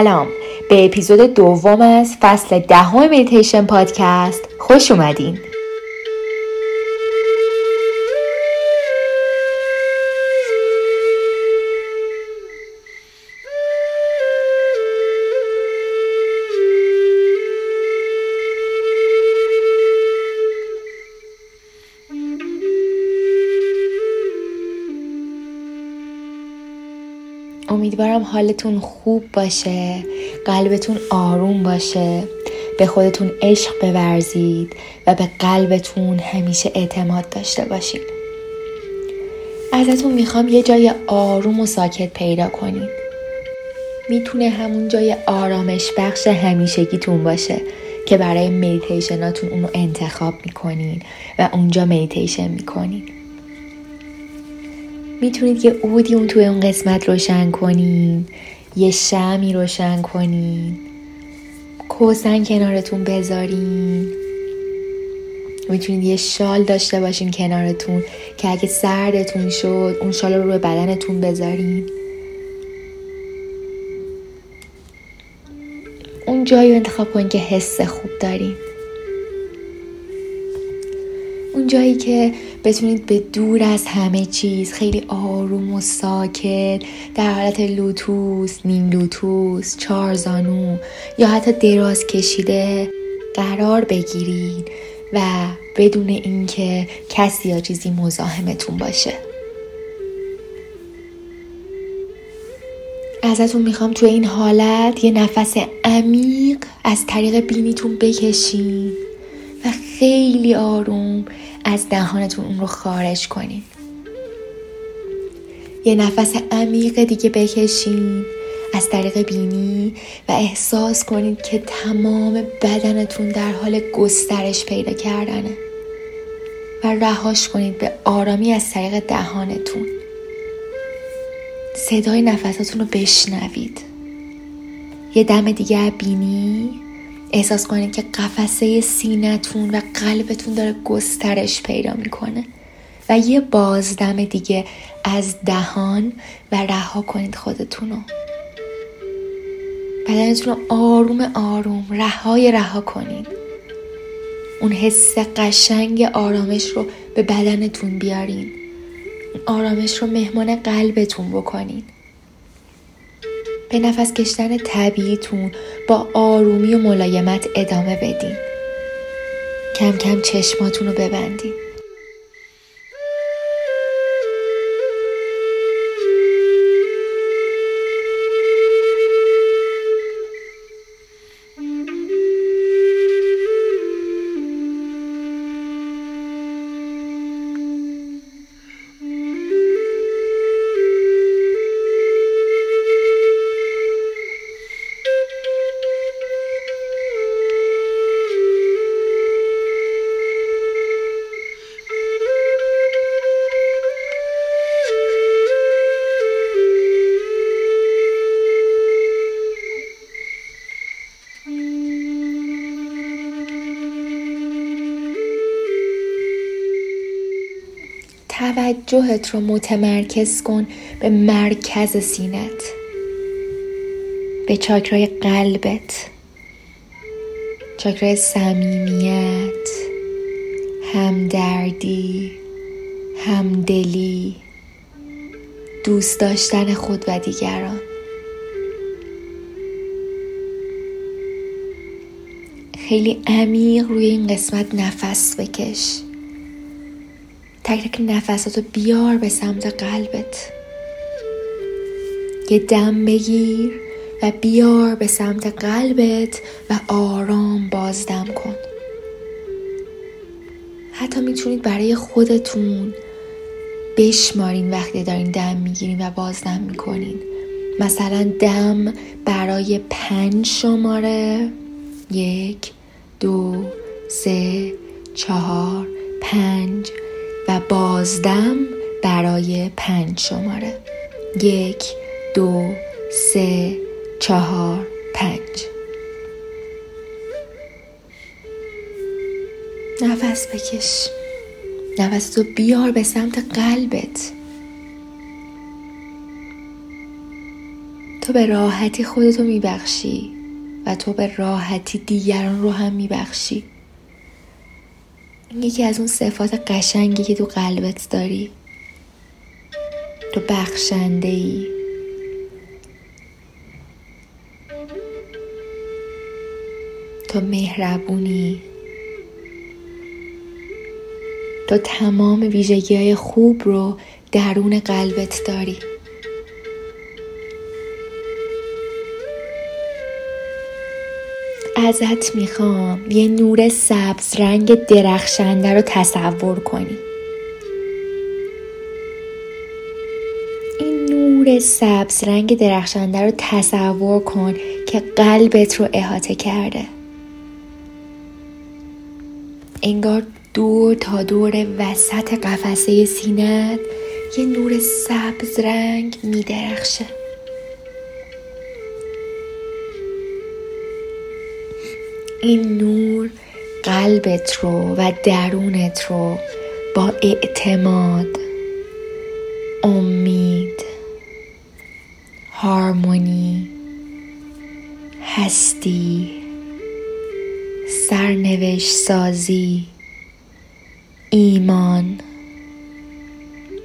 سلام. به اپیزود دوم از فصل دهم میتیشن پادکست خوش اومدین. امیدوارم حالتون خوب باشه قلبتون آروم باشه. به خودتون عشق بورزید و به قلبتون همیشه اعتماد داشته باشید. ازتون می‌خوام یه جای آروم و ساکت پیدا کنید. می‌تونه همون جای آرامش بخش همیشگیتون باشه که برای مدیتیشناتون اونو انتخاب می‌کنین و اونجا مدیتیشن می‌کنین می‌تونید یه اودی اون توی اون قسمت روشن کنین. یه شمی روشن کنین. کوسن کنارتون بذارین. می‌تونید یه شال داشته باشین کنارتون که اگه سردتون شد اون شال رو روی بدنتون بذارین. اون جایی انتخاب کنین که حس خوب دارین. اون جایی که بتونید به دور از همه چیز خیلی آروم و ساکت در حالت لوتوس، نیم لوتوس، چارزانو یا حتی دراز کشیده قرار بگیرید و بدون اینکه کسی یا چیزی مزاحمتون باشه. ازتون می‌خوام تو این حالت یه نفس عمیق از طریق بینیتون بکشین و خیلی آروم از دهانتون اون رو خارج کنید یه نفس عمیق دیگه بکشین از طریق بینی و احساس کنید که تمام بدنتون در حال گسترش پیدا کردنه. و رهاش کنید به آرامی از طریق دهانتون. صدای نفساتون رو بشنوید. یه دم دیگه بینی. احساس کنید که قفسه سینتون و قلبتون داره گسترش پیدا می‌کنه. و یه بازدم دیگه از دهان و رها کنید خودتون رو بدنتون رو آروم آروم رهای رها کنید. اون حس قشنگ آرامش رو به بدنتون بیارین. آرامش رو مهمان قلبتون بکنید. به نفس کشتن طبیعیتون با آرومی و ملایمت ادامه بدین. کم کم چشماتون رو ببندین. توجهت رو متمرکز کن به مرکز سینت به چاکرای قلبت چاکرای صمیمیت همدردی همدلی دوست داشتن خود و دیگران. خیلی عمیق روی این قسمت نفس بکش. تک تک نفساتو بیار به سمت قلبت. یه دم بگیر و بیار به سمت قلبت و آرام بازدم کن. حتی می‌تونید برای خودتون بشمارین وقتی دارین دم می‌گیرین و بازدم می‌کنین. مثلا دم برای پنج شماره. یک دو سه چهار پنج. و بازدم برای پنج شماره. یک دو سه چهار پنج. نفس بکش. نفس تو بیار به سمت قلبت. تو به راحتی خودتو میبخشی و تو به راحتی دیگران رو هم میبخشی. یکی از اون صفات قشنگی که تو قلبت داری. تو بخشنده ای تو مهربونی. تو تمام ویژگی های خوب رو درون قلبت داری. ازت می‌خوام یه نور سبز رنگ درخشنده رو تصور کنی. این نور سبز رنگ درخشنده رو تصور کن که قلبت رو احاطه کرده. انگار دور تا دور وسط قفسه سینت یه نور سبز رنگ میدرخشه. این نور قلبت رو و درونت رو با اعتماد امید هارمونی هستی سرنوشت سازی ایمان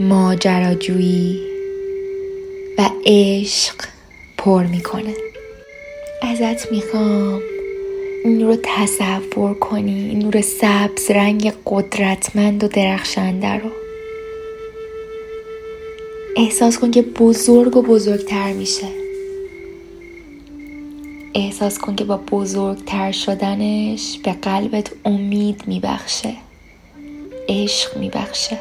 ماجراجویی و عشق پر می‌کنه. ازت می‌خوام. این رو تصور کنی این نور سبز رنگ قدرتمند و درخشنده رو. احساس کن که بزرگ و بزرگتر میشه. احساس کن که با بزرگتر شدنش به قلبت امید میبخشه. عشق میبخشه.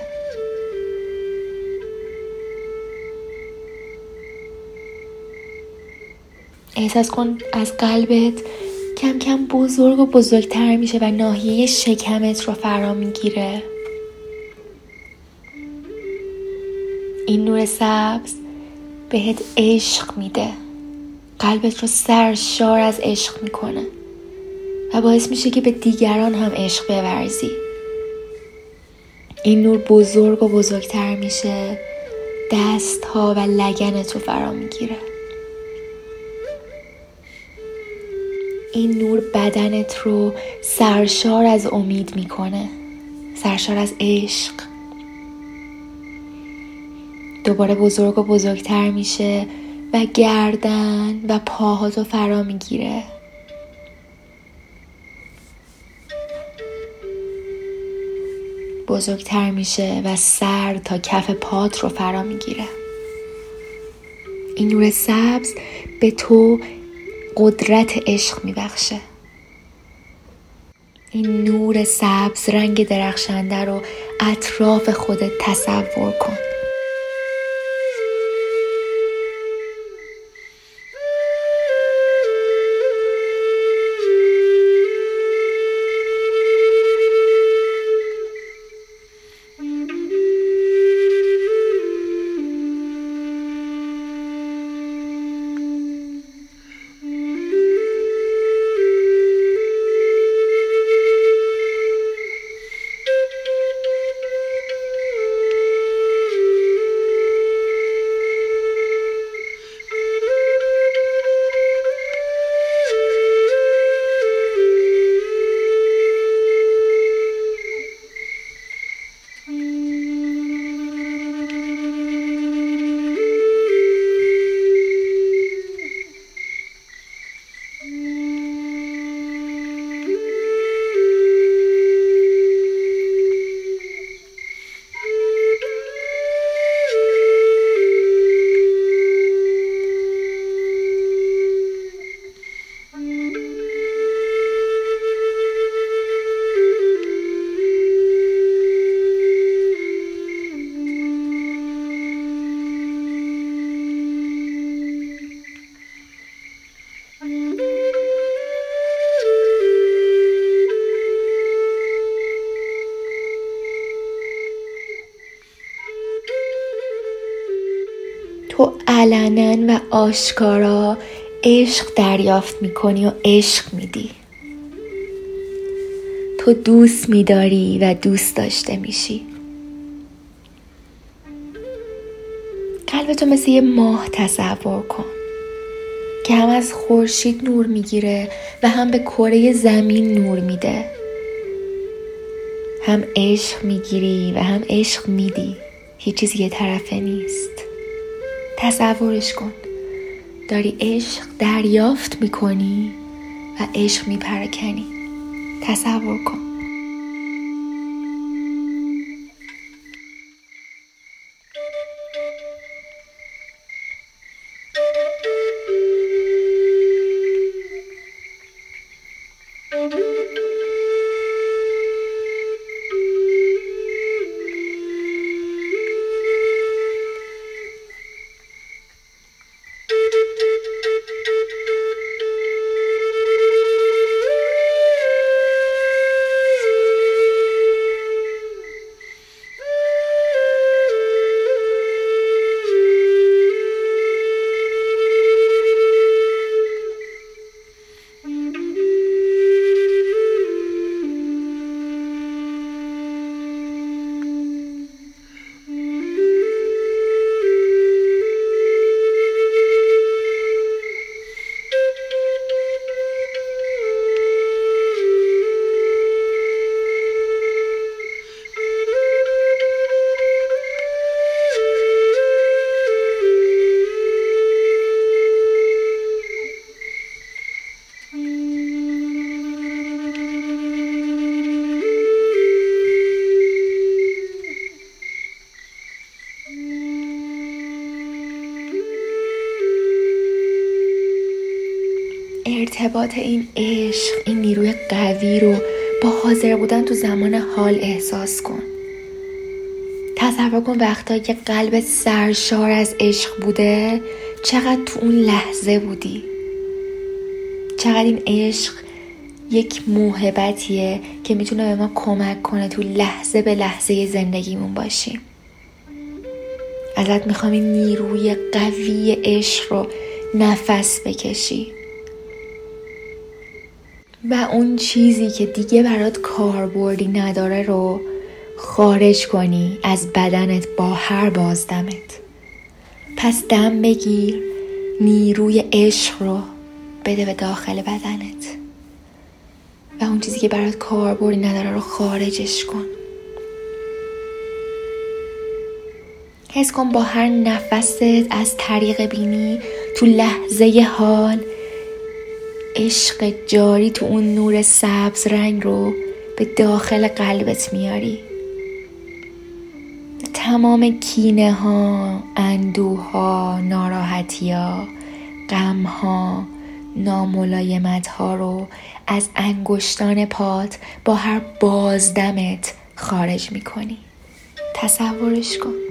احساس کن از قلبت کم کم بزرگ و بزرگتر میشه و ناحیه شکمت رو فرا می‌گیره. این نور سبز بهت عشق میده. قلبت رو سرشار از عشق می‌کنه و باعث میشه که به دیگران هم عشق بورزی. این نور بزرگ و بزرگتر میشه. دست ها و لگنت رو فرا می‌گیره. این نور بدنت رو سرشار از امید می‌کنه. سرشار از عشق. دوباره بزرگ و بزرگتر میشه و گردن و پاهاتو فرا می‌گیره. بزرگتر میشه و سر تا کف پات رو فرا می‌گیره. این نور سبز به تو قدرت عشق میبخشه. این نور سبز رنگ درخشنده رو اطراف خودت تصور کن. علنا و آشکارا عشق دریافت می‌کنی و عشق میدی. تو دوست میداری و دوست داشته میشی. قلبتو مثل یه ماه تصور کن که هم از خورشید نور می‌گیره و هم به کره زمین نور میده. هم عشق می‌گیری و هم عشق میدی. هیچ چیزی یه طرفه نیست. تصورش کن. داری عشق دریافت می‌کنی و عشق میپرکنی تصور کن. ارتباط این عشق این نیروی قوی رو با حاضر بودن تو زمان حال احساس کن. تصور کن وقتا که قلبت سرشار از عشق بوده چقدر تو اون لحظه بودی. چقدر این عشق یک موهبتیه که می‌تونه به ما کمک کنه تو لحظه به لحظه زندگیمون باشیم. ازت می‌خوام این نیروی قوی عشق رو نفس بکشی. و اون چیزی که دیگه برات کاربردی نداره رو خارج کنی از بدنت با هر بازدمت. پس دم بگیر نیروی عشق رو بده به داخل بدنت. و اون چیزی که برات کاربردی نداره رو خارجش کن. حس کن با هر نفست از طریق بینی تو لحظه حال عشق جاری تو اون نور سبز رنگ رو به داخل قلبت میاری. تمام کینه ها اندوه ها ناراحتی ها غم ها ناملایمت ها رو از انگشتان پات با هر بازدمت خارج می‌کنی. تصورش کن.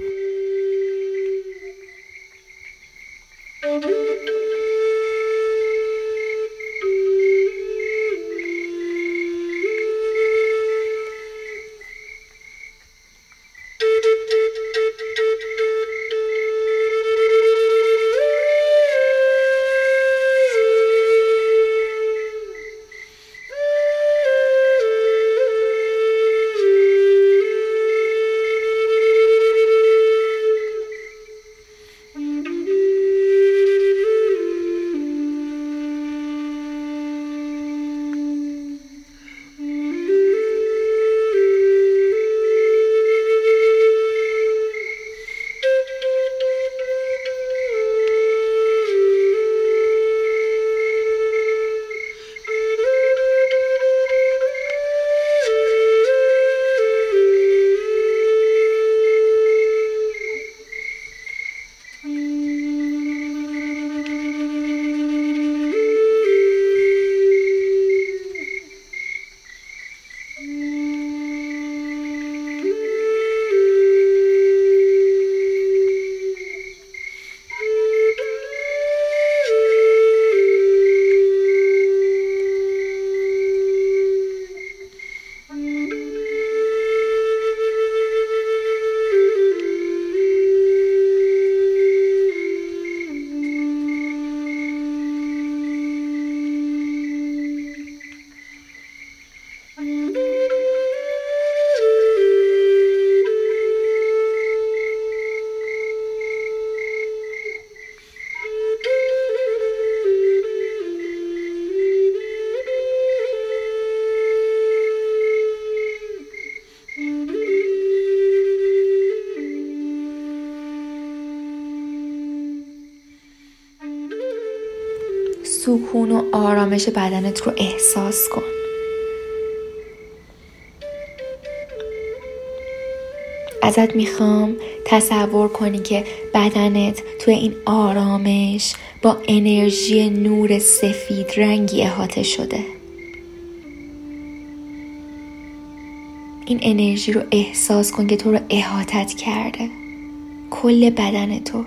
سکون و آرامش بدنت رو احساس کن. ازت می‌خوام تصور کنی که بدنت توی این آرامش با انرژی نور سفید رنگی احاطه شده. این انرژی رو احساس کن که تو رو احاطت کرده. کل بدن تو.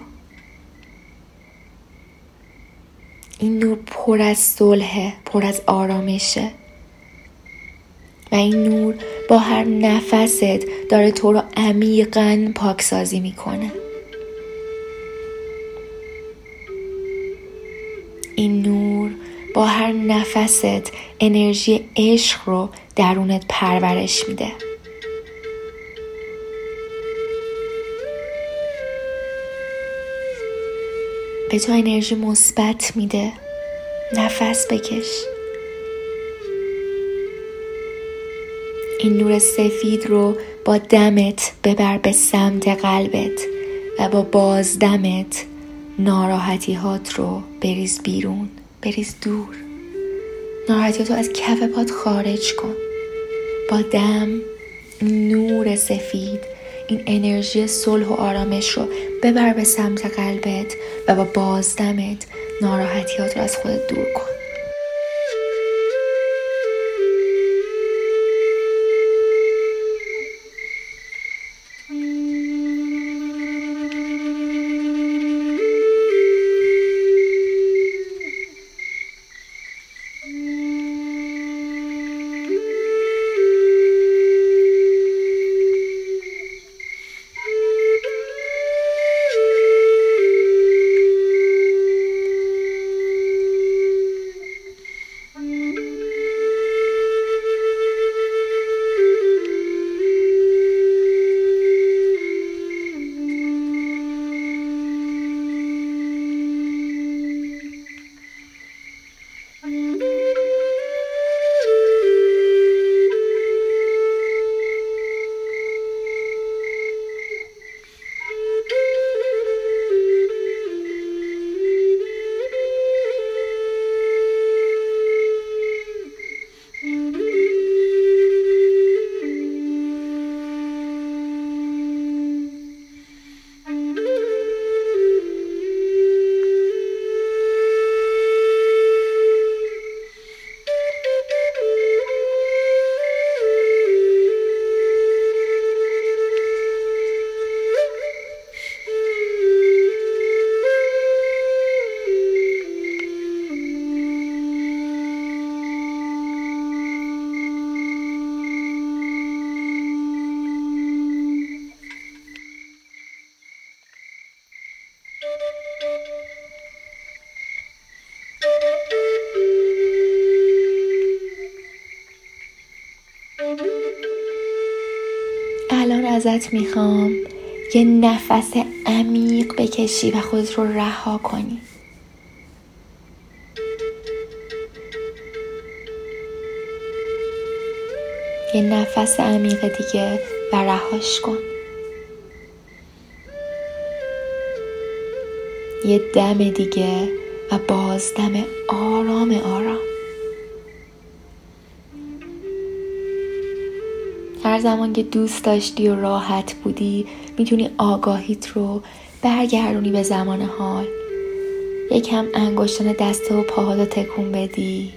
این نور پر از صلحه پر از آرامشه. و این نور با هر نفست داره تو رو عمیقا پاکسازی می‌کنه. این نور با هر نفست انرژی عشق رو درونت پرورش میده. به تو انرژی مثبت میده. نفس بکش. این نور سفید رو با دمت ببر به سمت قلبت و با بازدمت ناراحتی هات رو بریز بیرون. بریز دور. ناراحتی رو از کف پات خارج کن. با دم نور سفید این انرژی صلح و آرامش رو ببر به سمت قلبت و با بازدمت ناراحتیات رو از خودت دور کن. الان ازت می‌خوام یه نفس عمیق بکشی و خودت رو رها کنی. یه نفس عمیق دیگه و رهاش کن. یه دم دیگه و بازدم آرام آرام. زمان که دوست داشتی و راحت بودی می‌تونی آگاهیت رو برگردونی به زمان حال. یکم انگشتان دست و پاها تکون بدی.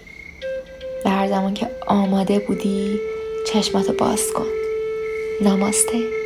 و هر زمان که آماده بودی چشماتو باز کن. نماسته.